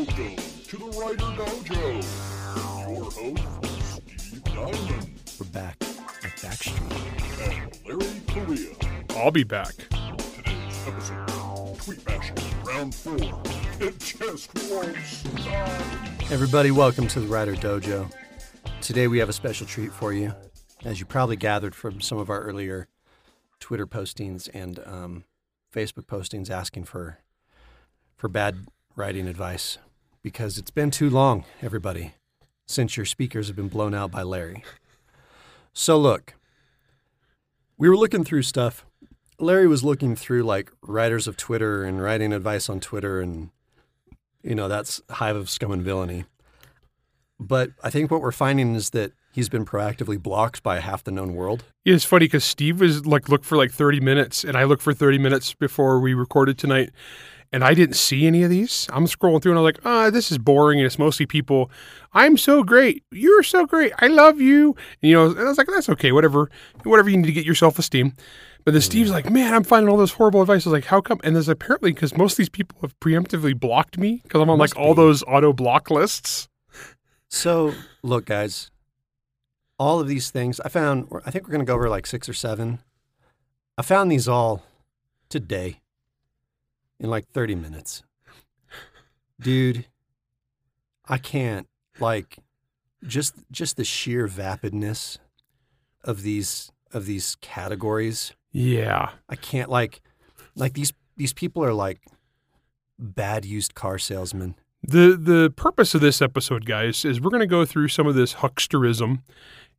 Welcome to the Writer Dojo. Your host, Steve Diamond We're back at Backstreet. and Larry Correia. I'll be back. Today's episode, Tweet Bashing, Round 4. It just won't stop. Everybody, welcome to the Writer Dojo. Today we have a special treat for you, as you probably gathered from some of our earlier Twitter postings and um, Facebook postings asking for for bad writing advice, because it's been too long, everybody, since your speakers have been blown out by Larry. So look, we were looking through stuff. Larry was looking through like writers of Twitter and writing advice on Twitter and you know, that's hive of scum and villainy. But I think what we're finding is that he's been proactively blocked by half the known world. It's funny because Steve was like looked for like 30 minutes, and I looked for 30 minutes before we recorded tonight, and I didn't see any of these. I'm scrolling through and I'm like, ah, this is boring, and it's mostly people. I'm so great. You're so great. I love you. And, you know, and I was like, that's okay. Whatever, whatever you need to get your self esteem. But then Steve's like, man, I'm finding all this horrible advice. I was like, how come? And there's apparently because most of these people have preemptively blocked me because I'm on Must like all be. those auto block lists. So, look, guys, all of these things I found, I think we're going to go over like six or seven. I found these all today in like 30 minutes. Dude, I can't like just just the sheer vapidness of these of these categories. Yeah. I can't like like these these people are like bad used car salesmen. The the purpose of this episode, guys, is we're going to go through some of this hucksterism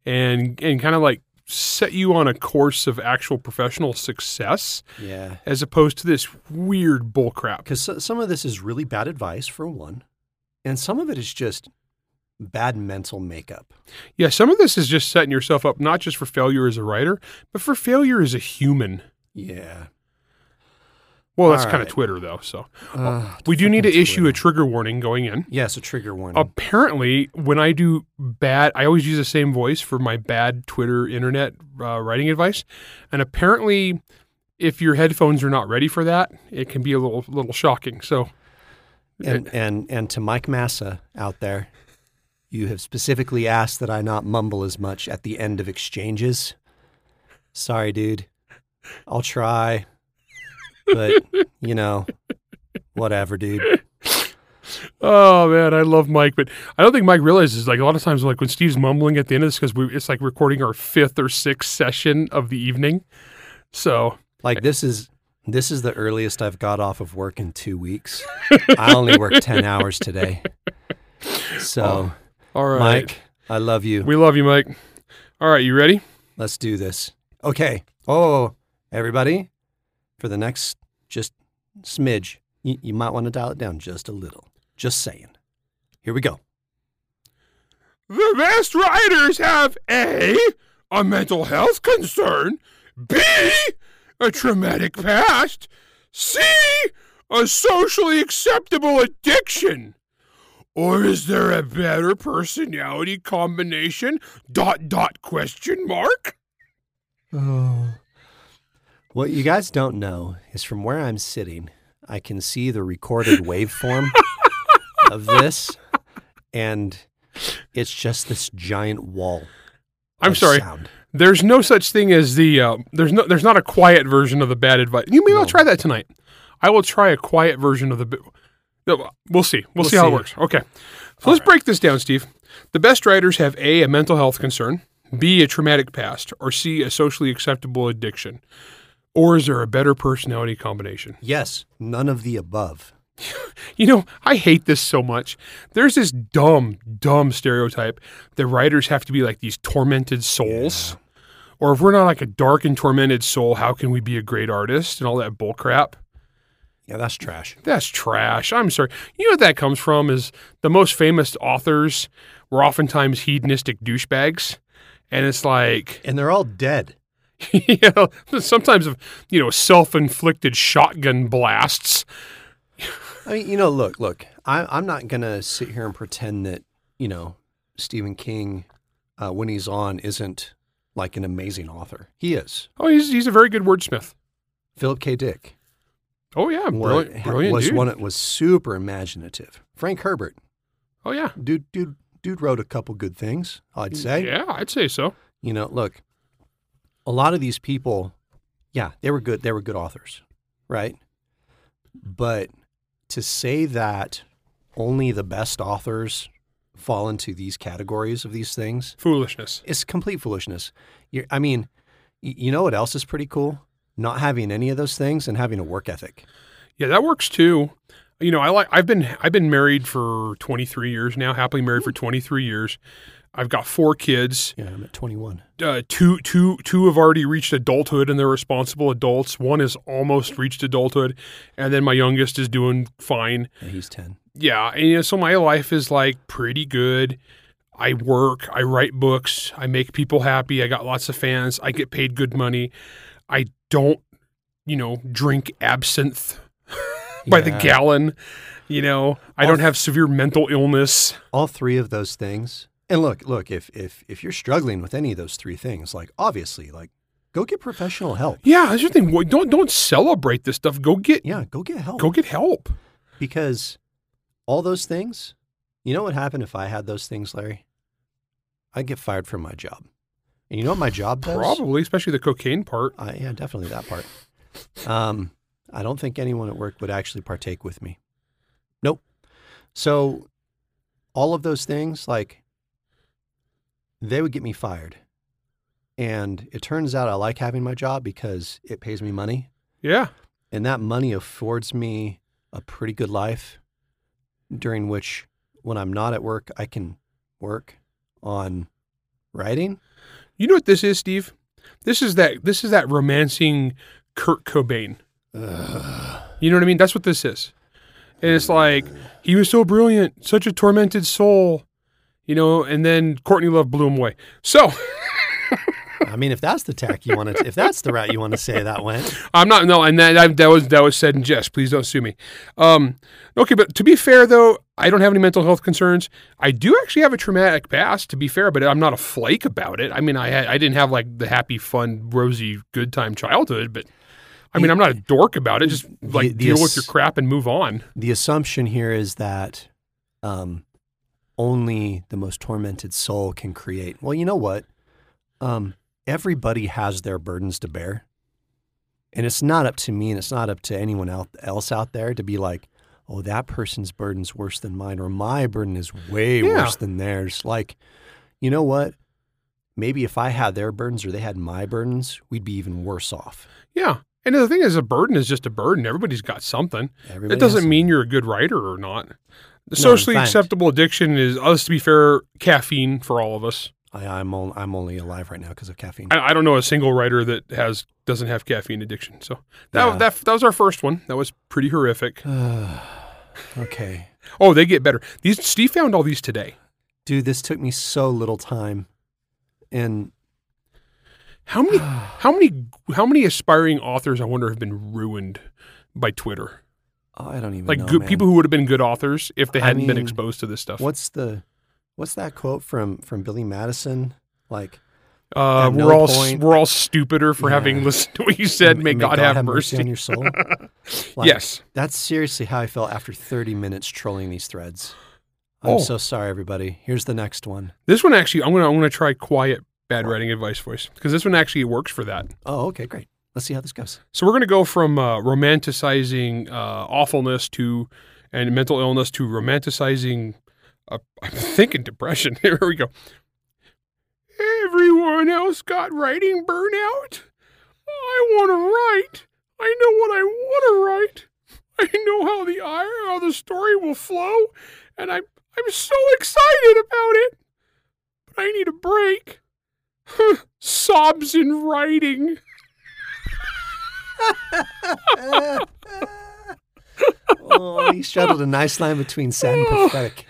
and and kind of like set you on a course of actual professional success Yeah. as opposed to this weird bullcrap. Because some of this is really bad advice for one, and some of it is just bad mental makeup. Yeah, some of this is just setting yourself up not just for failure as a writer, but for failure as a human. Yeah. Well, that's All kind of right. Twitter though, so Uh, we do need to fucking issue a trigger warning going in. Yes, a trigger warning. Apparently, when I do bad, I always use the same voice for my bad Twitter internet uh, writing advice. And apparently, if your headphones are not ready for that, it can be a little little shocking. So, and and and to Mike Massa out there, you have specifically asked that I not mumble as much at the end of exchanges. Sorry, dude. I'll try, but you know, whatever, dude. oh man, I love Mike, but I don't think Mike realizes like a lot of times, like when Steve's mumbling at the end of this, because it's like recording our fifth or sixth session of the evening. So, Like this is this is the earliest I've got off of work in two weeks. I only worked ten hours today. So, all right, Mike, I love you. we love you, Mike. All right, you ready? Let's do this. Okay. Oh, everybody, for the next just smidge, you, you might want to dial it down just a little. Just saying. Here we go. The best writers have A, a mental health concern, B, a traumatic past, C, a socially acceptable addiction. Or is there a better personality combination? Dot dot question mark? Oh. What you guys don't know is from where I'm sitting, I can see the recorded waveform of this, and it's just this giant wall. I'm sorry. Sound. There's no such thing as the uh, there's no there's not a quiet version of the bad advice. You maybe I'll try that tonight. I will try a quiet version of the. No, We'll see. We'll, We'll see, how it works. Okay. So let's break this down, Steve. The best writers have A, a mental health concern, B, a traumatic past, or C, a socially acceptable addiction. Or is there a better personality combination? Yes, none of the above. You know, I hate this so much. There's this dumb, dumb stereotype that writers have to be like these tormented souls. Or if we're not like a dark and tormented soul, how can we be a great artist and all that bull crap? Yeah, that's trash. That's trash. I'm sorry. You know what that comes from is the most famous authors were oftentimes hedonistic douchebags. And it's like, And they're all dead. you know, sometimes of, you know, self-inflicted shotgun blasts. I mean, you know, look, look. I, I'm not gonna sit here and pretend that you know Stephen King, uh, when he's on, isn't like an amazing author. He is. Oh, he's, he's a very good wordsmith. Philip K. Dick. Oh yeah, brilliant, brilliant was dude. one that was super imaginative. Frank Herbert, oh yeah, dude, dude, dude wrote a couple good things. I'd say. yeah, I'd say so. You know, look, a lot of these people, yeah, they were good. They were good authors, right? But to say that only the best authors fall into these categories of these things foolishness. It's complete foolishness. you I mean, you know what else is pretty cool? Not having any of those things and having a work ethic. Yeah, that works too. You know, I like. I've been I've been married for 23 years now. Happily married for 23 years. I've got four kids. Yeah, I'm at 21. Uh, two two two have already reached adulthood and they're responsible adults. One has almost reached adulthood, and then my youngest is doing fine. Yeah, he's 10. Yeah, and you know, so my life is like pretty good. I work, I write books, I make people happy, I got lots of fans, I get paid good money. I don't, you know, drink absinthe by the gallon. You know, I don't have severe mental illness. all three of those things. And look, look, if if if you're struggling with any of those three things, like obviously, like go get professional help. Yeah, that's the thing. Don't don't celebrate this stuff. Go get Yeah, go get help. go get help. because all those things, you know what happened if I had those things, Larry? I'd get fired from my job. And you know what my job does? Probably, especially the cocaine part. Uh, yeah, definitely that part. Um, I don't think anyone at work would actually partake with me. Nope. So, all of those things, like, they would get me fired. And it turns out I like having my job because it pays me money. Yeah. And that money affords me a pretty good life during which, when I'm not at work, I can work on writing. You know what this is, Steve? This is that this is that romancing Kurt Cobain. You know what I mean? That's what this is. And it's like he was so brilliant, such a tormented soul, you know. And then Courtney Love blew him away. So I mean, if that's the tack you want to, if that's the route you want to say that went, I'm not no, and that that- was that was said in jest. Please don't sue me. Um, okay, but to be fair though, I don't have any mental health concerns. I do actually have a traumatic past, to be fair, but I'm not a flake about it. I mean, I had, I didn't have like the happy, fun, rosy, good time childhood, but I mean, I'm not a dork about it. Just like the deal with your crap and move on. the assumption here is that um, only the most tormented soul can create. Well, you know what? Um, everybody has their burdens to bear. And it's not up to me and it's not up to anyone else out there to be like, oh, that person's burden's worse than mine or my burden is way Yeah. worse than theirs. Like, you know what? Maybe if I had their burdens or they had my burdens, we'd be even worse off. Yeah. And the thing is, a burden is just a burden. Everybody's got something. Everybody it doesn't mean you're a good writer or not. The socially fact- acceptable addiction is, oh, us to be fair, caffeine for all of us. I, I'm, on, I'm only alive right now because of caffeine. I, I don't know a single writer that has doesn't have caffeine addiction. So that, Yeah. that that was our first one. That was pretty horrific. okay. Oh, they get better. These Steve found all these today. Dude, this took me so little time. And How many how many how many aspiring authors I wonder have been ruined by Twitter? Oh, I don't even Like know, good people who would have been good authors if they I hadn't been mean, exposed to this stuff. What's the what's that quote from from Billy Madison? Like Uh, no we're all point- we're all stupider for having listened to what you said. May, God, have, mercy. on your soul. Like, yes. That's seriously how I felt after 30 minutes trolling these threads. I'm Oh. so sorry, everybody. Here's the next one. This one actually, I'm gonna I'm gonna try quiet bad writing advice voice because this one actually works for that. Oh, okay, great. Let's see how this goes. So we're gonna go from uh, romanticizing uh, awfulness to and mental illness to romanticizing. Uh, I'm thinking depression. Here we go. Everyone else got writing burnout. I want to write. I know what I want to write. I know how the how the story will flow, and I'm I'm so excited about it. But I need a break. Sobs in writing. Oh, he straddled a nice line between sad and pathetic.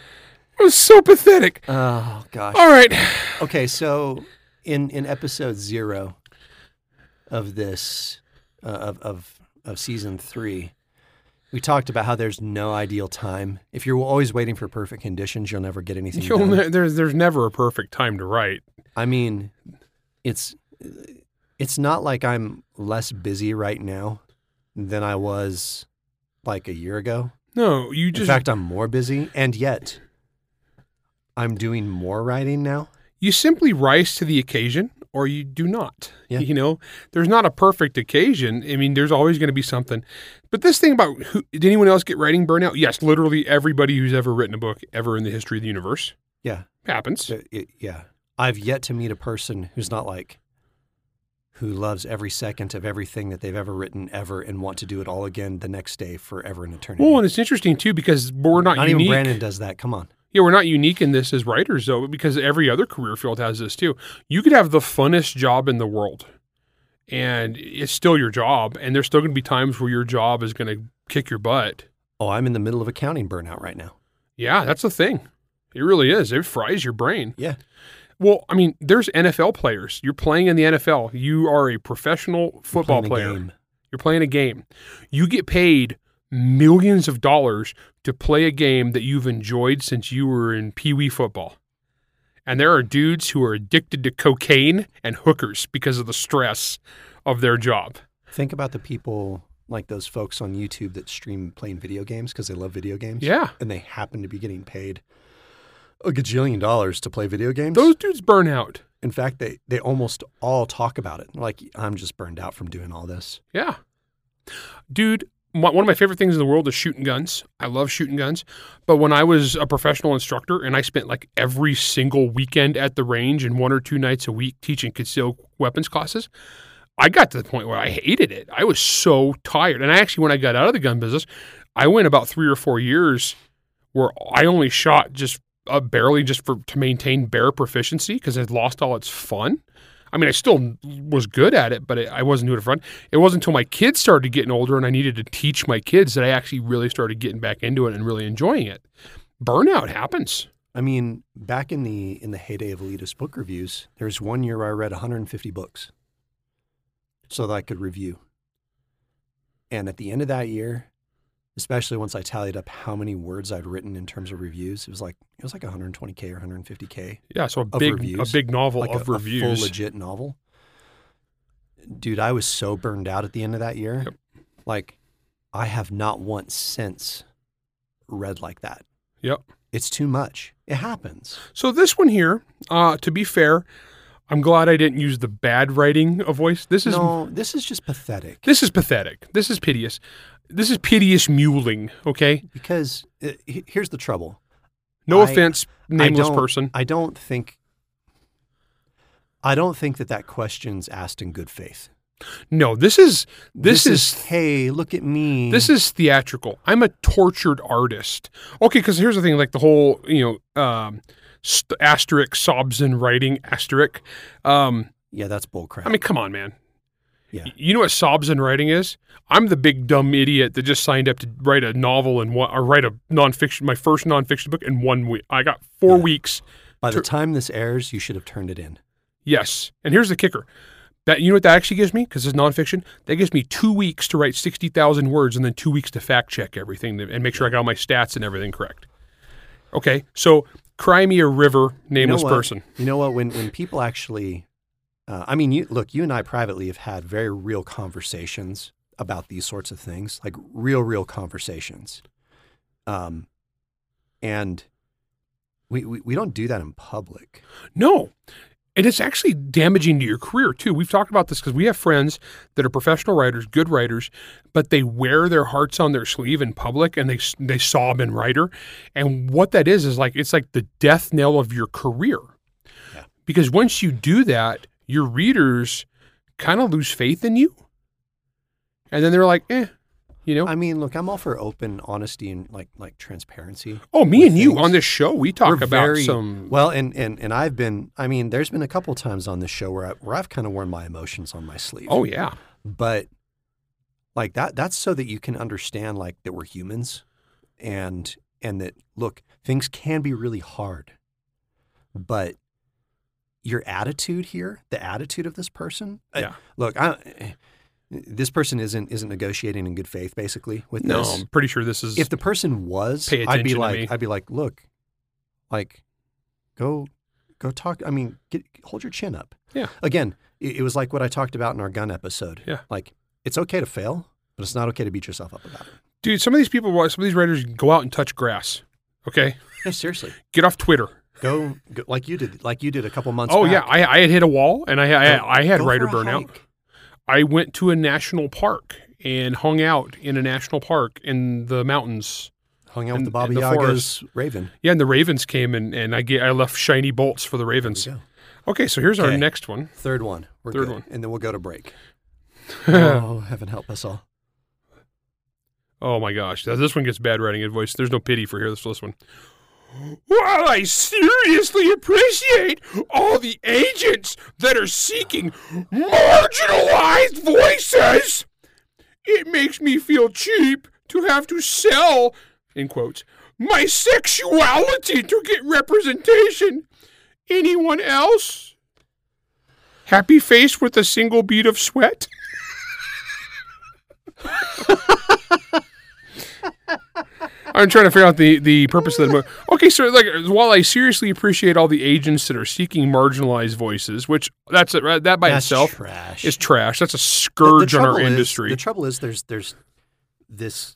It was so pathetic. Oh gosh. All right. Okay, so in in episode zero of this uh, of of of season three, we talked about how there's no ideal time. If you're always waiting for perfect conditions, you'll never get anything You'll done. ne- there's there's never a perfect time to write. I mean, it's it's not like I'm less busy right now than I was like a year ago. No, you just. In fact, I'm more busy, and yet I'm doing more writing now. you simply rise to the occasion or you do not. Yeah. You know, there's not a perfect occasion. I mean, there's always going to be something. But this thing about who, did anyone else get writing burnout? Yes, literally everybody who's ever written a book ever in the history of the universe Yeah, happens. it- it- yeah. I've yet to meet a person who's not like who loves every second of everything that they've ever written ever and want to do it all again the next day forever in eternity. Well, and it's interesting too because we're not, not unique. even Brandon does that. Come on. Yeah, we're not unique in this as writers, though, because every other career field has this too. You could have the funnest job in the world, and it's still your job, and there's still going to be times where your job is going to kick your butt. Oh, I'm in the middle of accounting burnout right now. Yeah, that's the thing. It really is. It fries your brain. Yeah. Well, I mean, there's NFL players. You're playing in the NFL. You are a professional football player. game. You're playing a game. You get paid millions of dollars to play a game that you've enjoyed since you were in Pee Wee football. And there are dudes who are addicted to cocaine and hookers because of the stress of their job. Think about the people like those folks on YouTube that stream playing video games because they love video games. Yeah. And they happen to be getting paid a gajillion dollars to play video games. Those dudes burn out. In fact, they, they almost all talk about it. Like, I'm just burned out from doing all this. Yeah. Dude, my, one of my favorite things in the world is shooting guns. I love shooting guns. But when I was a professional instructor and I spent like every single weekend at the range and one or two nights a week teaching concealed weapons classes, I got to the point where I hated it. I was so tired. And I actually, when I got out of the gun business, I went about three or four years where I only shot just uh, barely just for to maintain bare proficiency because I'd lost all its fun. I mean, I still was good at it, but it, I wasn't doing it for fun. It wasn't until my kids started getting older and I needed to teach my kids that I actually really started getting back into it and really enjoying it. Burnout happens. I mean, back in the in the heyday of elitist book reviews, there was one year I read 150 books so that I could review. And at the end of that year, especially once I tallied up how many words I'd written in terms of reviews, it was like it was like 120k or 150k, Yeah, so a big reviews. a big novel like of a, a full reviews. legit novel. Dude, I was so burned out at the end of that year. Yep. Like, I have not once since read like that. Yep. It's too much. It happens. So this one here, uh, to be fair, I'm glad I didn't use the bad writing of voice. This is no, this is just pathetic. this is pathetic. This is piteous. This is piteous mewling. Okay, Because uh, he- here's the trouble. no I- offense, nameless don't- person. I don't think. I don't think that that question's asked in good faith. No, this is this, is, hey, look at me. This is theatrical. I'm a tortured artist. Okay, because here's the thing: like the whole, you know, um, st- asterisk sobs in writing asterisk. Um, yeah, that's bullcrap. I mean, come on, man. Yeah. You know what sobs in writing is? I'm the big dumb idiot that just signed up to write a novel and one, or write a nonfiction, my first nonfiction book in one week. I got four Yeah. weeks. By the time this airs, you should have turned it in. Yes, and here's the kicker. That you know what that actually gives me because it's nonfiction. That gives me two weeks to write sixty thousand words, and then two weeks to fact check everything and make sure I got all my stats and everything correct. Okay, so cry me a river, nameless you know person. You know what? When when people actually, uh, I mean, you look. You and I privately have had very real conversations about these sorts of things, like real, real conversations. Um, and we we, we don't do that in public. No. And it's actually damaging to your career too. We've talked about this because we have friends that are professional writers, good writers, but they wear their hearts on their sleeve in public and they they sob in writer. And what that is is like it's like the death knell of your career. Yeah. Because once you do that, your readers kind of lose faith in you. And then they're like, eh, you know. I mean, look, I'm all for open honesty and like like transparency. oh, me and you on this show, we talk We're about very- some Well, and and and I've been. I mean, there's been a couple times on this show where I, where I've kind of worn my emotions on my sleeve. Oh yeah. but like that that's so that you can understand like that we're humans and and that look things can be really hard but your attitude here the attitude of this person I- Yeah. look I, eh, this person isn't isn't negotiating in good faith basically with No, this I'm pretty sure this is if the person was i'd be like me. i'd be like look like go go talk i mean get hold your chin up Yeah. again it, it was like what i talked about in our gun episode Yeah. like it's okay to fail but it's not okay to beat yourself up about it Dude, some of these people, some of these writers go out and touch grass. Okay, No, seriously. get off Twitter. Go, go like you did, like you did a couple months. Ago. Oh back. yeah, I, I had hit a wall, and I I, Go- I had writer burnout. hike. I went to a national park and hung out in a national park in the mountains. Hung out with in- the Baba in the Yaga's raven. Yeah, and the Ravens came and, and I get I left shiny bolts for the Ravens. Okay, so here's our next one. Third one. We're Third good. one. and then we'll go to break. oh, heaven help us all. Oh my gosh, this one gets bad writing advice. There's no pity for here. This this one. While I seriously appreciate all the agents that are seeking marginalized voices, it makes me feel cheap to have to sell, in quotes, my sexuality to get representation. Anyone else? Happy face with a single bead of sweat? I'm trying to figure out the, the purpose of the movie. Okay, so like while I seriously appreciate all the agents that are seeking marginalized voices, which that's a, that by That's itself trash. is trash. That's a The- the scourge on our is- industry. the trouble is, there's there's this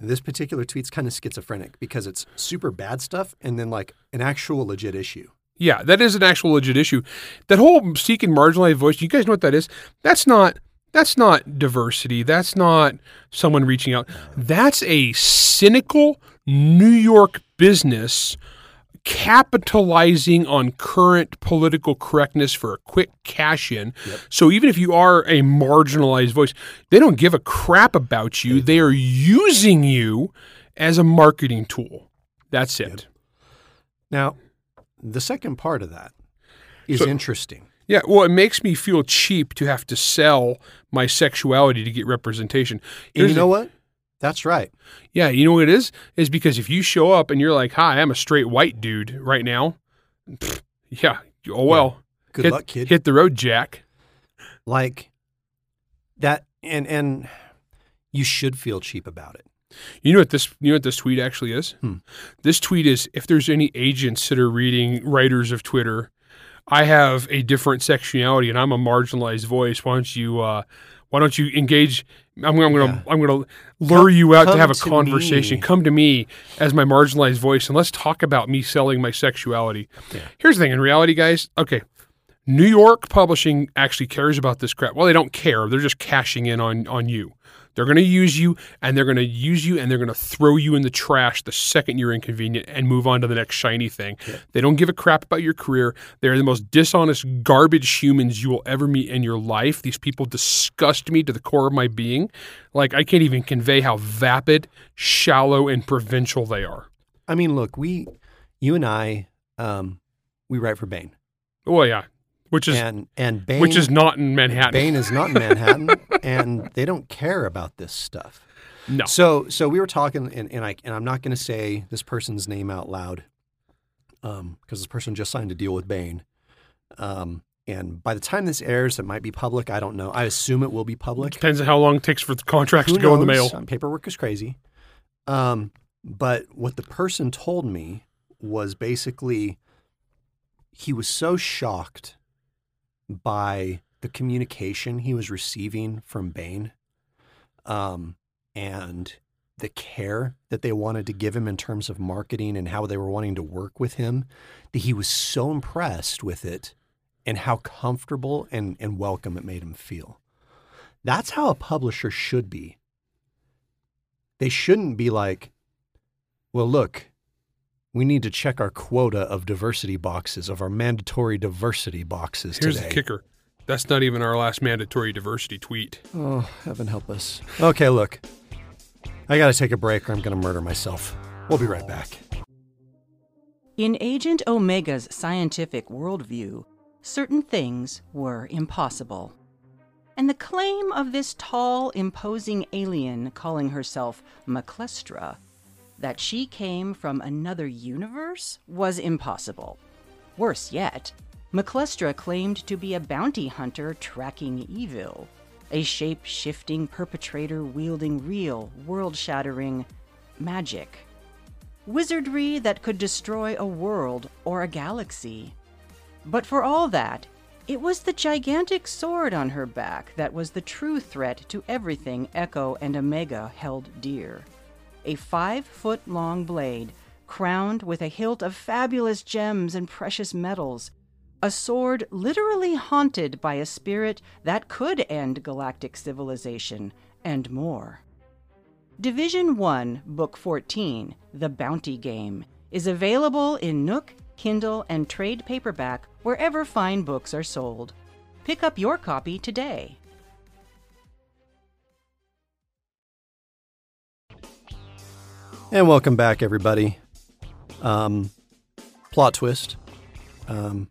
this particular tweet's kind of schizophrenic because it's super bad stuff and then like an actual legit issue. Yeah, that is an actual legit issue. That whole seeking marginalized voice, you guys know what that is? That's not that's not diversity. That's not someone reaching out. That's a cynical New York business capitalizing on current political correctness for a quick cash in. So even if you are a marginalized voice, they don't give a crap about you. They are using you as a marketing tool. That's it. Now, the second part of that is So- interesting. Yeah, well, it makes me feel cheap to have to sell my sexuality to get representation. And you know what? That's right. Yeah, you know what it is? Is because if you show up and you're like, "Hi, I'm a straight white dude right now," pfft, yeah, oh well, Good hit, luck, kid. Hit the road, Jack. Like that, and and you should feel cheap about it. You know what this? You know what this tweet actually is? Hmm. This tweet is: if there's any agents that are reading writers of Twitter, I have a different sexuality and I'm a marginalized voice. Why don't you? Uh, why don't you engage? I'm, I'm gonna Yeah. I'm gonna lure you out to have a to conversation. me. Come to me as my marginalized voice and let's talk about me selling my sexuality. Yeah. Here's the thing: in reality, guys, okay. New York publishing actually cares about this crap. Well, they don't care. They're just cashing in on on you. They're going to use you and they're going to use you and they're going to throw you in the trash the second you're inconvenient and move on to the next shiny thing. They don't give a crap about your career. They're the most dishonest, garbage humans you will ever meet in your life. These people disgust me to the core of my being. Like, I can't even convey how vapid, shallow, and provincial they are. I mean, look, we, you and I, um, we write for Baen, Well, yeah, which is and and Baen, which is not in Manhattan. Baen is not in Manhattan, and they don't care about this stuff. No. So so we were talking, and, and I and I'm not going to say this person's name out loud, um, because this person just signed a deal with Baen, um, and by the time this airs, it might be public. I don't know. I assume it will be public. Depends on how long it takes for the contracts Who to go in the mail. Um, paperwork is crazy. Um, but what the person told me was basically he was so shocked by the communication he was receiving from Baen um, and the care that they wanted to give him in terms of marketing and how they were wanting to work with him that he was so impressed with it and how comfortable and, and welcome it made him feel. That's how a publisher should be. They shouldn't be like, well, look, we need to check our quota of diversity boxes, of our mandatory diversity boxes Here's today. the kicker. That's not even our last mandatory diversity tweet. Oh, heaven help us. Okay, look, I got to take a break or I'm going to murder myself. We'll be right back. In Agent Omega's scientific worldview, certain things were impossible. And the claim of this tall, imposing alien calling herself McClestra, that she came from another universe, was impossible. Worse yet, McClestra claimed to be a bounty hunter tracking evil, a shape shifting perpetrator wielding real, world shattering magic. Wizardry that could destroy a world or a galaxy. But for all that, It was the gigantic sword on her back that was the true threat to everything Echo and Omega held dear. A five foot long blade, crowned with a hilt of fabulous gems and precious metals. A sword literally haunted by a spirit that could end galactic civilization, and more. Division 1, Book 14, The Bounty Game, is available in Nook, Kindle, and trade paperback wherever fine books are sold. Pick up your copy today. And welcome back, everybody. Um, plot twist. Um,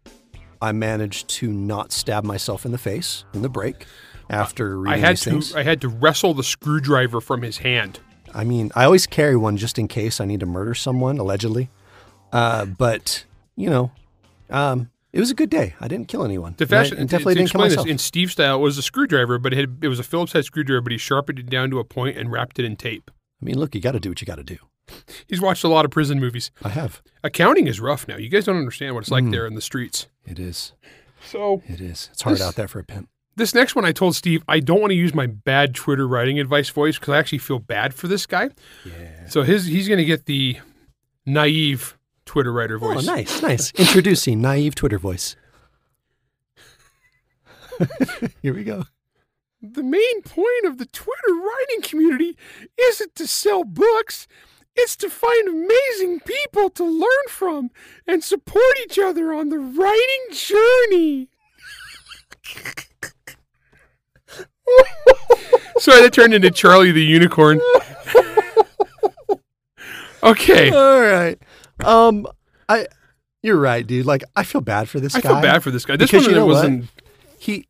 I managed to not stab myself in the face in the break after I reading had these to things. I had to wrestle the screwdriver from his hand. I mean, I always carry one just in case I need to murder someone, allegedly. Uh, but you know, um, it was a good day. I didn't kill anyone. To And I- fashion, and to- definitely to didn't kill explain this myself. in Steve style, it was a screwdriver, but it, had, it was a Phillips head screwdriver, but he sharpened it down to a point and wrapped it in tape. I mean, look, you got to do what you got to do. He's watched a lot of prison movies. I have. Accounting is rough now. You guys don't understand what it's like Mm. there in the streets. It is. So It is. It's hard This- out there for a pimp. this next one, I told Steve I don't want to use my bad Twitter writing advice voice because I actually feel bad for this guy. Yeah. So his he's going to get the naive Twitter writer voice. Oh, voice. nice, nice. Introducing naive Twitter voice. Here we go. The main point of the Twitter writing community isn't to sell books. It's to find amazing people to learn from and support each other on the writing journey. Sorry, that turned into Charlie the Unicorn. Okay. All right. Um, I. You're right, dude. Like, I feel bad for this guy. I guy. feel bad for this guy. This Because one you know wasn't. He.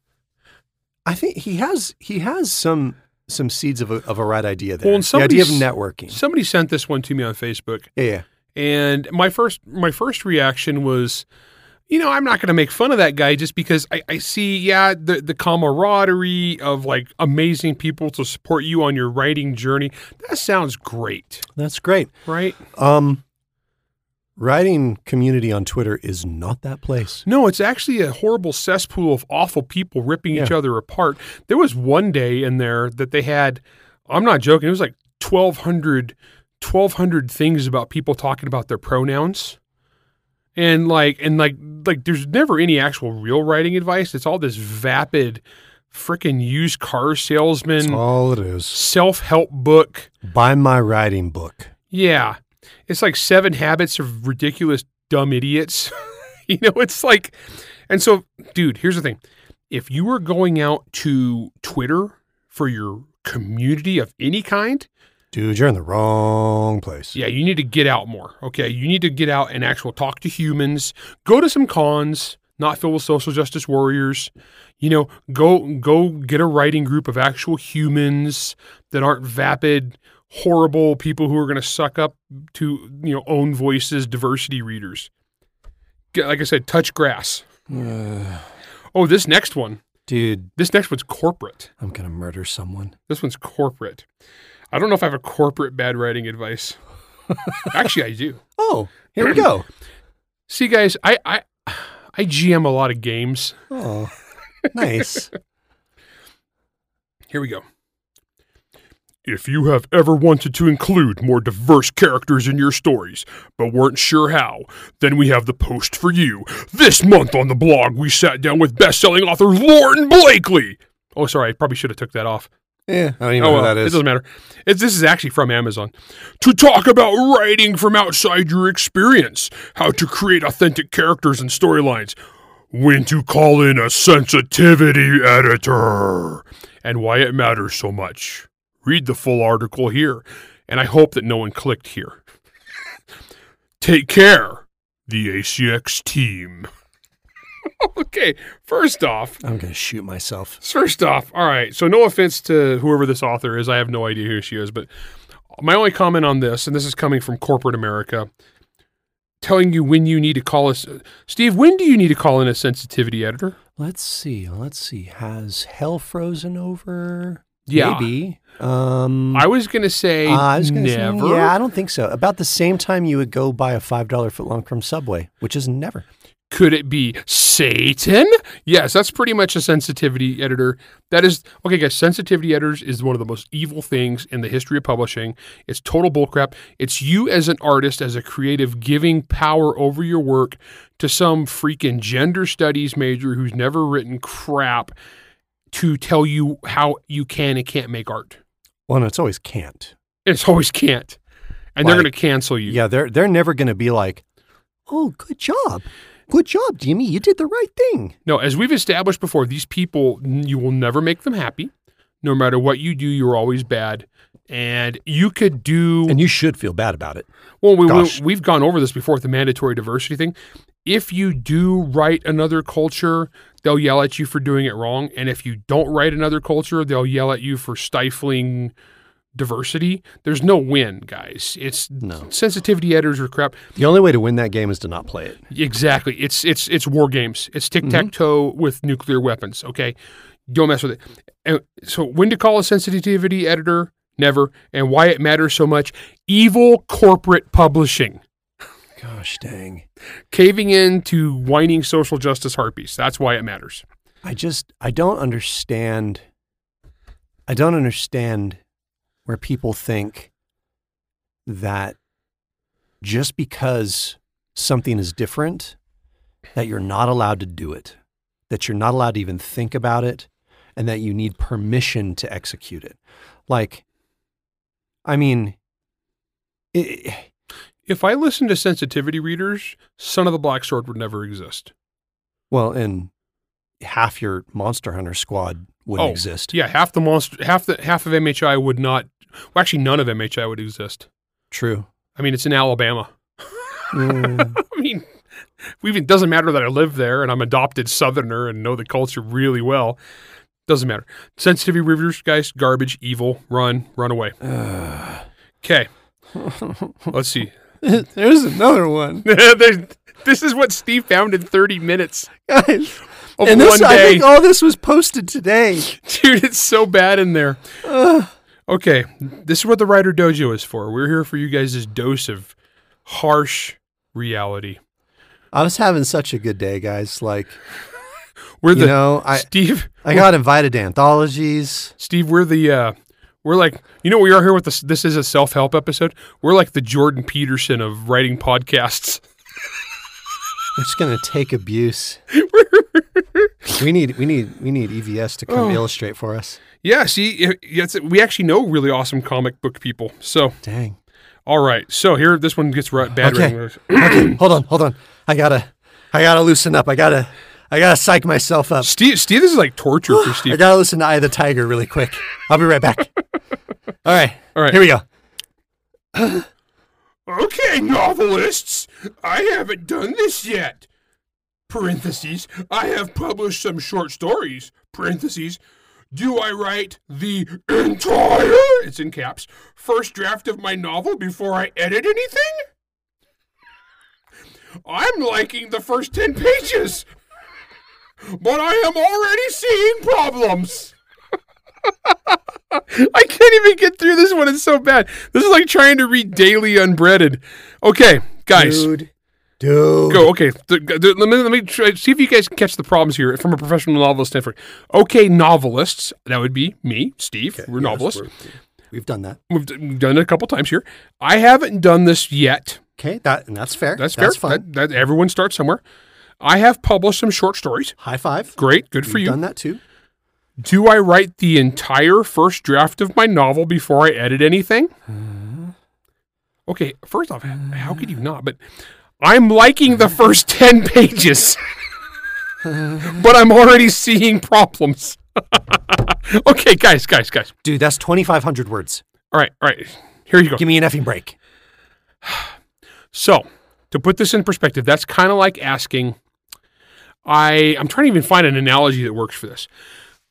I think he has he has some some seeds of a of a right idea there. Well, and the idea of networking. Somebody sent this one to me on Facebook. Yeah, yeah. And my first my first reaction was, you know, I'm not going to make fun of that guy just because I, I see, yeah, the the camaraderie of like amazing people to support you on your writing journey. That sounds great, That's great. right? Um, writing community on Twitter is not that place. No, it's actually a horrible cesspool of awful people ripping each other apart. There was one day in there that they had, I'm not joking, it was like 1,200, 1,200 things about people talking about their pronouns. And like, and like, like, there's never any actual real writing advice. It's all this vapid, freaking used car That's salesman, all it is. self help book. Buy my writing book. Yeah. It's like seven habits of ridiculous dumb idiots. you know, it's like, and so, dude, here's the thing. If you were going out to Twitter for your community of any kind, Dude, you're in the wrong place. yeah, you need to get out more. Okay. You need to get out and actually talk to humans, go to some cons, not filled with social justice warriors. You know, go go get a writing group of actual humans that aren't vapid, horrible people who are going to suck up to you know own voices, diversity readers. Like I said, touch grass. Oh, this next one. Dude, This next one's corporate. I'm gonna murder someone. This one's corporate. I don't know if I have a corporate bad writing advice. Actually, I do. Oh, here we go. See, guys, I I I GM a lot of games. Oh, nice. Here we go. If you have ever wanted to include more diverse characters in your stories, but weren't sure how, then we have the post for you. This month on the blog, we sat down with best-selling author Lauren Blakely. Oh, sorry, I probably should have took that off. Yeah, I don't even oh, know well, who that it is. doesn't matter. It's, this is actually from Amazon. To talk about writing from outside your experience, how to create authentic characters and storylines, when to call in a sensitivity editor, and why it matters so much. Read the full article here, and I hope that no one clicked here. Take care, the ACX team. okay, first off, I'm gonna shoot myself. First off, all right. So no offense to whoever this author is. I have no idea who she is, but my only comment on this, and this is coming from corporate America, telling you when you need to call us. Steve, when do you need to call in a sensitivity editor? Let's see. Let's see. Has hell frozen over? Yeah. Maybe. Um, I was gonna say uh, I was gonna say, never. yeah, I don't think so. About the same time you would go buy a five dollar footlong from Subway, which is never. Could it be Satan? Yes, that's pretty much a sensitivity editor. That is okay, guys. Sensitivity editors is one of the most evil things in the history of publishing. It's total bullcrap. It's you as an artist, as a creative, giving power over your work to some freaking gender studies major who's never written crap to tell you how you can and can't make art. Well, no, it's always can't. It's always can't, and they're going to cancel you. Yeah, they're they're never going to be like, "Oh, good job, good job, Jimmy. You did the right thing." No, as we've established before, these people, you will never make them happy. No matter what you do, you're always bad. And you could do, And you should feel bad about it. well, we, we, we've gone over this before with the mandatory diversity thing. If you do write another culture, they'll yell at you for doing it wrong. And if you don't write another culture, they'll yell at you for stifling diversity. There's no win, guys. It's No. sensitivity editors are crap. The only way to win that game is to not play it. Exactly. It's it's it's war games. It's tic tac toe mm-hmm. with nuclear weapons. Okay, don't mess with it. And so when to call a sensitivity editor? Never. And why it matters so much? Evil corporate publishing, Gosh dang. caving in to whining social justice harpies. That's why it matters. I just I don't understand I don't understand where people think that just because something is different that you're not allowed to do it, that you're not allowed to even think about it and that you need permission to execute it. Like I mean it, If I listened to sensitivity readers, Son of the Black Sword would never exist. well and half your monster hunter squad wouldn't Oh, exist. Yeah, half the monster, half the half of MHI would not. Well, actually, none of MHI would exist. True. I mean, it's in Alabama. Mm. I mean, even it doesn't matter that I live there and I'm adopted Southerner and know the culture really well. Doesn't matter. Sensitivity reviewers, guys, garbage, evil, run, run away. Okay, let's see. There's another one. This is what Steve found in 30 minutes Guys. of and this, I think all this was posted today. Dude, it's so bad in there. Okay, this is what the Writer Dojo is for. We're here for you guys' dose of harsh reality. I was having such a good day, guys. Like, We're you the know, I, Steve. I got invited to anthologies. Steve, we're the uh we're like you know we are here with this this is a self-help episode. We're like the Jordan Peterson of writing podcasts. We're just gonna take abuse. we need, we need, we need EVS to come illustrate for us. Yeah, see it- it's, we actually know really awesome comic book people. So, Dang. all right. So, here this one gets right, bad Okay. okay, hold on, hold on. I gotta, I gotta loosen up. I gotta, I gotta psych myself up. Steve Steve this is like torture for Steve. I gotta listen to Eye of the Tiger really quick. I'll be right back. All right, All right. here we go. Okay, novelists, I haven't done this yet. Parentheses, I have published some short stories. Parentheses, do I write the entire, it's in caps, first draft of my novel before I edit anything? I'm liking the first 10 pages, but I am already seeing problems. I can't even get through this one. It's so bad. This is like trying to read Daily Unbreaded. Okay, guys, Dude, dude. go. Okay, th- th- let me let me try, see if you guys can catch the problems here from a professional novelist standpoint. Okay, novelists. That would be me, Steve. we're Yes, novelists. we're- We've done that. We've, d- we've done it a couple times here. I haven't done this yet. Okay, that and that's fair. That's fair. That's fine. That, that everyone starts somewhere. I have published some short stories. High five. Great, good for We've you. Done that too. Do I write the entire first draft of my novel before I edit anything? Uh-huh. Okay, first off, how could you not? But I'm liking the first 10 pages, but I'm already seeing problems. okay, guys, guys, guys. Dude, that's 2,500 words. All right, all right. Here you go. Give me an effing break. So, to put this in perspective, that's kind of like asking. I I'm trying to even find an analogy that works for this.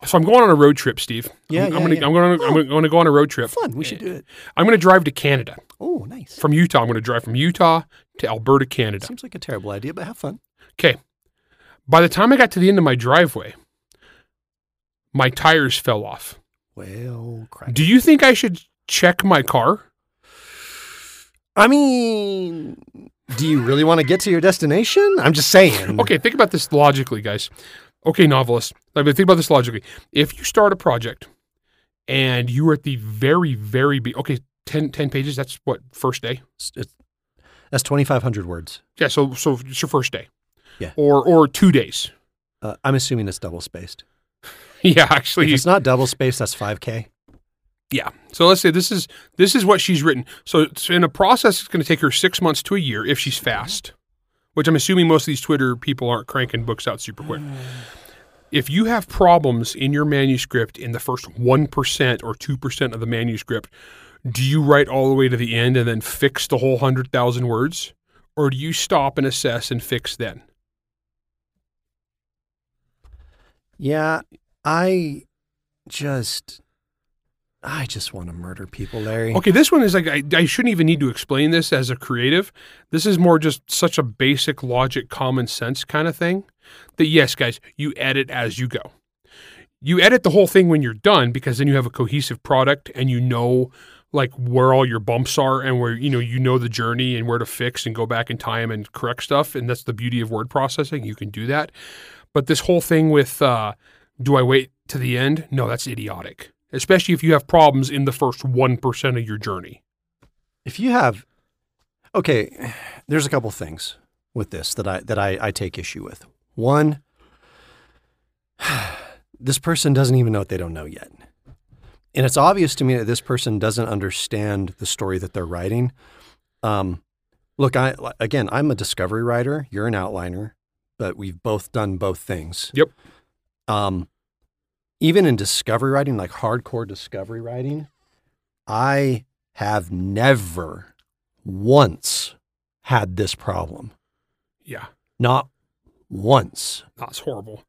So I'm going on a road trip, Steve. Yeah, I'm, yeah, I'm gonna yeah. I'm gonna oh. I'm gonna go on a road trip. Fun. We should do it. I'm gonna drive to Canada Oh, nice. from Utah. I'm gonna drive from Utah to Alberta, Canada. Seems like a terrible idea, but have fun. Okay. By the time I got to the end of my driveway, my tires fell off. Well, crap. Do you think I should check my car? I mean, do you really want to get to your destination? I'm just saying. Okay, think about this logically, guys. Okay, novelist. Like, think about this logically. If you start a project and you are at the very, very be- okay, 10, 10 pages. That's what first day. It's- it's- that's 2,500 words. Yeah, so so it's your first day. Yeah. Or or two days. Uh, I'm assuming it's double spaced. Yeah, actually, If actually, it's not double spaced, that's 5K. Yeah. So let's say this is this is what she's written. So in a process it's going to take her 6 months to a year if she's mm-hmm. fast. Which I'm assuming most of these Twitter people aren't cranking books out super quick. Mm. If you have problems in your manuscript in the first 1% or 2% of the manuscript, do you write all the way to the end and then fix the whole 100,000 words or do you stop and assess and fix then? Yeah, I just, I just want to murder people, Larry. Okay, this one is like I, I shouldn't even need to explain this as a creative. This is more just such a basic logic, common sense kind of thing. That yes, guys, you edit as you go. You edit the whole thing when you're done because then you have a cohesive product and you know like where all your bumps are and where you know you know the journey and where to fix and go back in time and correct stuff and that's the beauty of word processing you can do that but this whole thing with uh, do i wait to the end no that's idiotic especially if you have problems in the first 1% of your journey If you have, okay, there's a couple things with this that I that I, I take issue with. One, this person doesn't even know what they don't know yet. And it's obvious to me that this person doesn't understand the story that they're writing. Um, look, I again, I'm a discovery writer. You're an outliner, but we've both done both things. Yep. Um, even in discovery writing, like hardcore discovery writing, I have never once had this problem. yeah Not once. that's horrible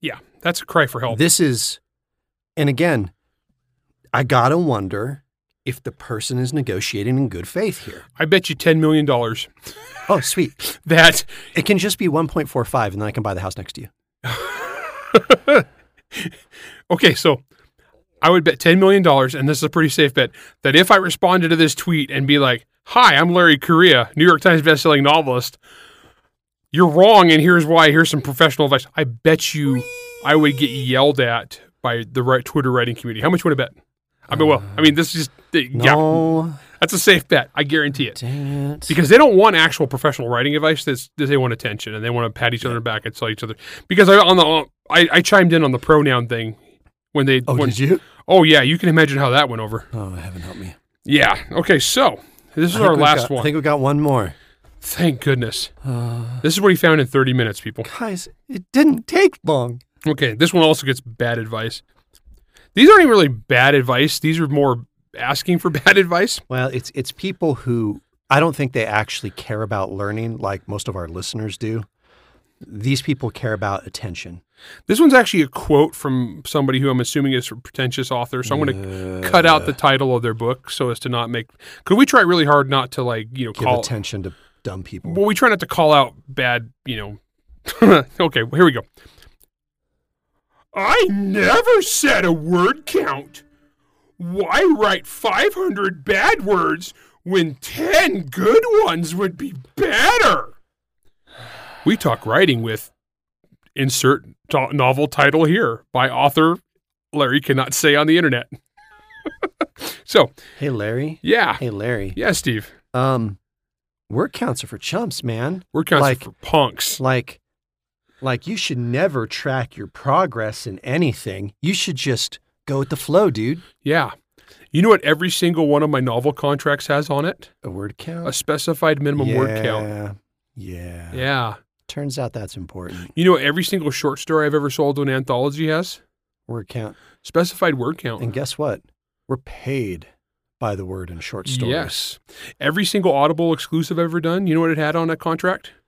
yeah that's a cry for help This is, and again, I gotta wonder if the person is negotiating in good faith here. i bet you $10 million oh, sweet. that It can just be 1.45 and then I can buy the house next to you. okay so i would bet $10 million and this is a pretty safe bet that if i responded to this tweet and be like hi i'm larry Correia, new york times bestselling novelist. You're wrong and here's why. Here's some professional advice. I bet you i would get yelled at by the right twitter writing community. How much want to bet? I mean well i mean this is just yeah. No. That's a safe bet i guarantee it Dang it. because they don't want actual professional writing advice. That's they want attention and they want to pat each other back and tell each other. Because I on the I, I chimed in on the pronoun thing when they. oh, when, did you? Oh yeah, you can imagine how that went over. Oh, heaven help me. Yeah. Okay. So this is our last got- one. I think we got one more. Thank goodness. Uh, This is what he found in 30 minutes, people. guys, it didn't take long. Okay. This one also gets bad advice. These aren't even really bad advice. These are more asking for bad advice. Well, it's it's people who I don't think they actually care about learning like most of our listeners do. These people care about attention. This one's actually a quote from somebody who I'm assuming is a pretentious author. So I'm going to cut out the title of their book so as to not make. Could we try really hard not to like you know give call? attention to dumb people. Well, we try not to call out bad. You know. okay. Here we go. I never said a word count. Why write 500 bad words when 10 good ones would be better? We talk writing with insert to- novel title here by author Larry cannot say on the internet. so, Hey Larry. yeah. Hey Larry. Yeah, Steve. Um word counts are for chumps, man. We're counting Like- for punks. Like like you should never track your progress in anything. You should just go with the flow, dude. Yeah. You know what every single one of my novel contracts has on it? A word count. A specified minimum word count. Yeah. Yeah. Yeah. Turns out that's important. You know what every single short story I've ever sold to an anthology has? Word count. Specified word count. And guess what? We're paid by the word in short stories. Yes. Every single Audible exclusive I've ever done, you know what it had on that contract?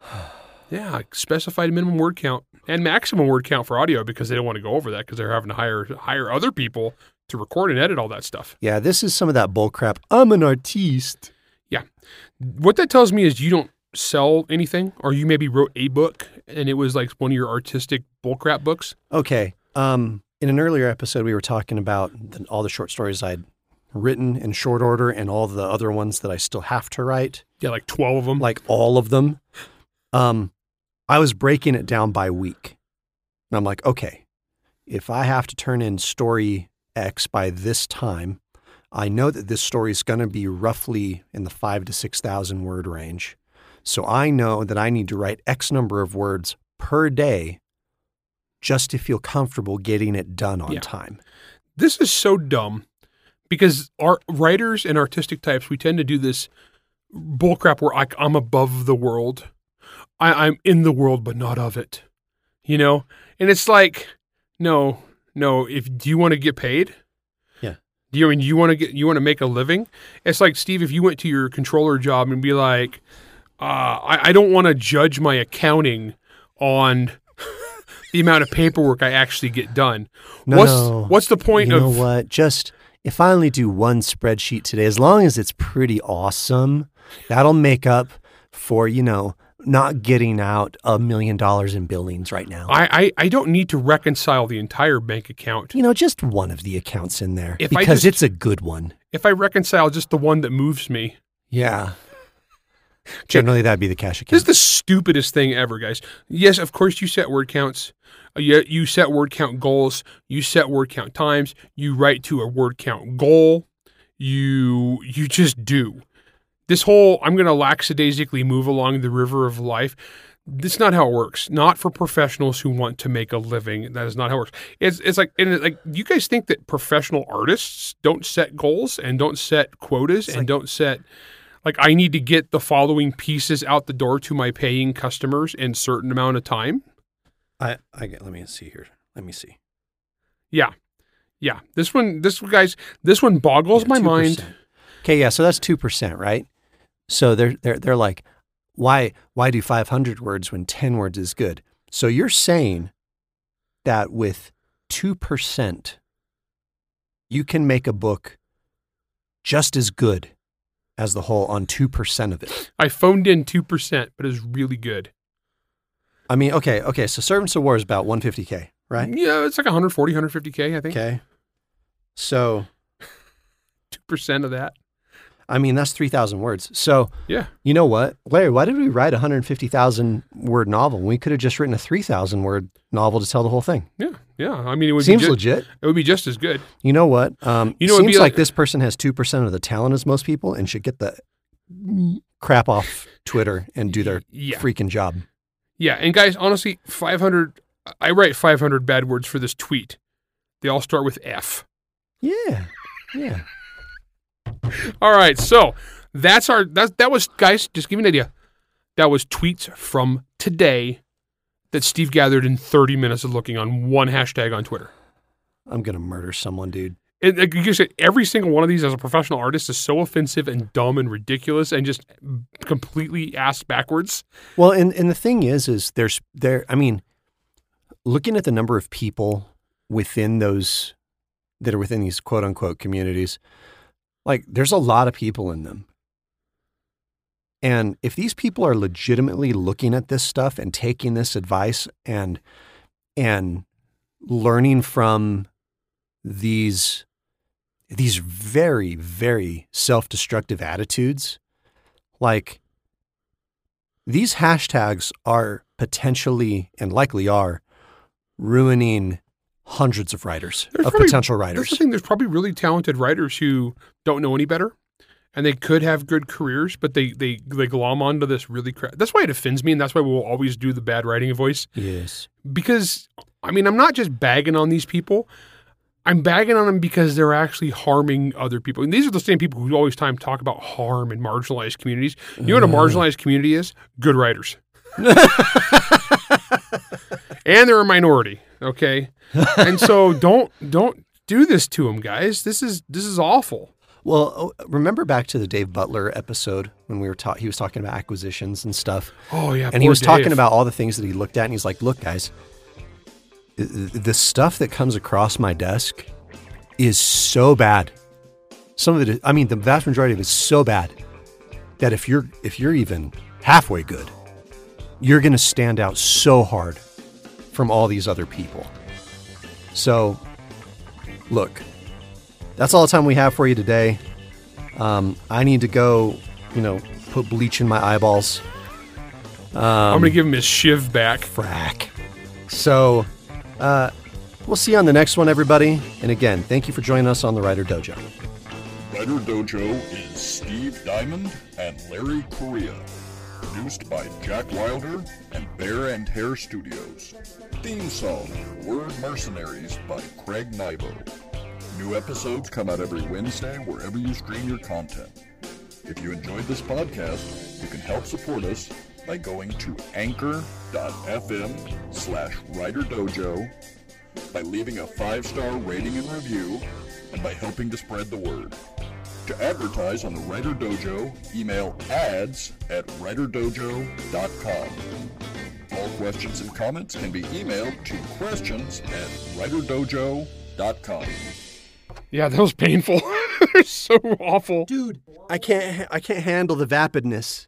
Yeah, specified minimum word count and maximum word count for audio because they don't want to go over that because they're having to hire hire other people to record and edit all that stuff. Yeah, this is some of that bull crap. I'm an artiste. Yeah. What that tells me is you don't sell anything, or you maybe wrote a book and it was like one of your artistic bullcrap books. Okay. Um, in an earlier episode, we were talking about the, all the short stories I'd written in short order and all the other ones that I still have to write, Yeah, like 12 of them. like all of them, um, I was breaking it down by week. And I'm like, okay, if I have to turn in story X by this time, I know that this story is going to be roughly in the five to 6,000 word range. So I know that I need to write X number of words per day just to feel comfortable getting it done on Yeah. time. this is so dumb because our writers and artistic types, we tend to do this bullcrap where I, I'm above the world. I, I'm in the world, but not of it. You know? And it's like, no, no. If do you want to get paid? Yeah. Do you I mean you want to get you want to make a living? It's like Steve, if you went to your controller job and be like, uh, I, I don't want to judge my accounting on the amount of paperwork I actually get done. No, what's no. what's the point you know of what? Just if I only do one spreadsheet today, as long as it's pretty awesome, that'll make up for, you know, not getting out a million dollars in billings right now. I, I, I don't need to reconcile the entire bank account. you know, just one of the accounts in there If because just- it's a good one. If I reconcile just the one that moves me, Yeah. Generally, that'd be the cash account. this is the stupidest thing ever, guys. Yes, of course you set word counts. Uh, You, you set word count goals. You set word count times. You write to a word count goal. You you just do. This whole I'm going to lackadaisically move along the river of life. That's not how it works. Not for professionals who want to make a living. That is not how it works. It's it's like and it, like you guys think that professional artists don't set goals and don't set quotas and like- don't set like I need to get the following pieces out the door to my paying customers in certain amount of time. I, I get, let me see here. Let me see. Yeah. Yeah. This one this guys this one boggles Yeah, my 2%. mind. Okay, yeah, so that's two percent, right? So they're they're they're like, why why do five hundred words when ten words is good? So you're saying that with two percent, you can make a book just as good as the whole on two percent of it. I phoned in 2%, but it's really good. I mean, okay, okay, so Servants of War is about one fifty k, right? Yeah, it's like 140, 150k, I think. Okay, so 2% of that. I mean that's three thousand words. So Yeah. You know what, Larry? Why did we write a hundred fifty thousand word novel? We could have just written a three thousand word novel to tell the whole thing. Yeah. Yeah. I mean, it would Seems be legit. it would be just as good. You know what? Um, You know, seems like, like- this person has two percent of the talent as most people, and should get the crap off Twitter and do their Yeah. freaking job. Yeah, and guys, honestly, 500 I write 500 bad words for this tweet. They all start with F. Yeah, yeah. All right, so that's our that that was guys, just give me an idea. That was tweets from today that Steve gathered in 30 minutes of looking on one hashtag on Twitter. I'm gonna murder someone, dude. And like you said, every single one of these as a professional artist is so offensive and dumb and ridiculous and just completely ass backwards. Well, and and the thing is, is there's there. I mean, looking at the number of people within those that are within these quote unquote communities, like there's a lot of people in them. And if these people are legitimately looking at this stuff and taking this advice and and learning from these these very very self-destructive attitudes like these hashtags are potentially and likely are ruining hundreds of writers There's of probably- potential writers the thing. There's probably really talented writers who don't know any better, and they could have good careers, but they they they glom onto this really crap. That's why it offends me, and that's why we'll always do the bad writing voice yes because I mean I'm not just bagging on these people. I'm bagging on them because they're actually harming other people. And these are the same people who always time talk about harm in marginalized communities. You know what a mm. marginalized community is? Good writers. and they're a minority, okay? And so don't don't do this to them, guys. This is this is awful. well oh, remember back to the dave butler episode when we were talking he was talking about acquisitions and stuff Oh yeah, and he was talking about all the things that he looked at and he's like look guys th- th- the stuff that comes across my desk is so bad some of it i mean the vast majority of it is so bad that if you're if you're even halfway good you're going to stand out so hard from all these other people so look that's all the time we have for you today. Um, I need to go, you know, put bleach in my eyeballs. I'm gonna give him his shiv back. Frack. So, uh, we'll see you on the next one, everybody. And again, thank you for joining us on the Writer Dojo. Writer Dojo is Steve Diamond and Larry Correia. Produced by Jack Wilder and Bear and Hair Studios. Theme song, Word Mercenaries by Craig Nybo. New episodes come out every Wednesday wherever you stream your content. If you enjoyed this podcast, you can help support us by going to anchor.fm slash writer dojo, by leaving a five-star rating and review, and by helping to spread the word. To advertise on the Writer Dojo, email ads at writerdojo.com. All questions and comments can be emailed to questions at writerdojo.com. Yeah, that was painful. They're so awful. Dude, I can't I can't handle the vapidness.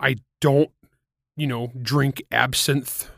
I don't, you know, drink absinthe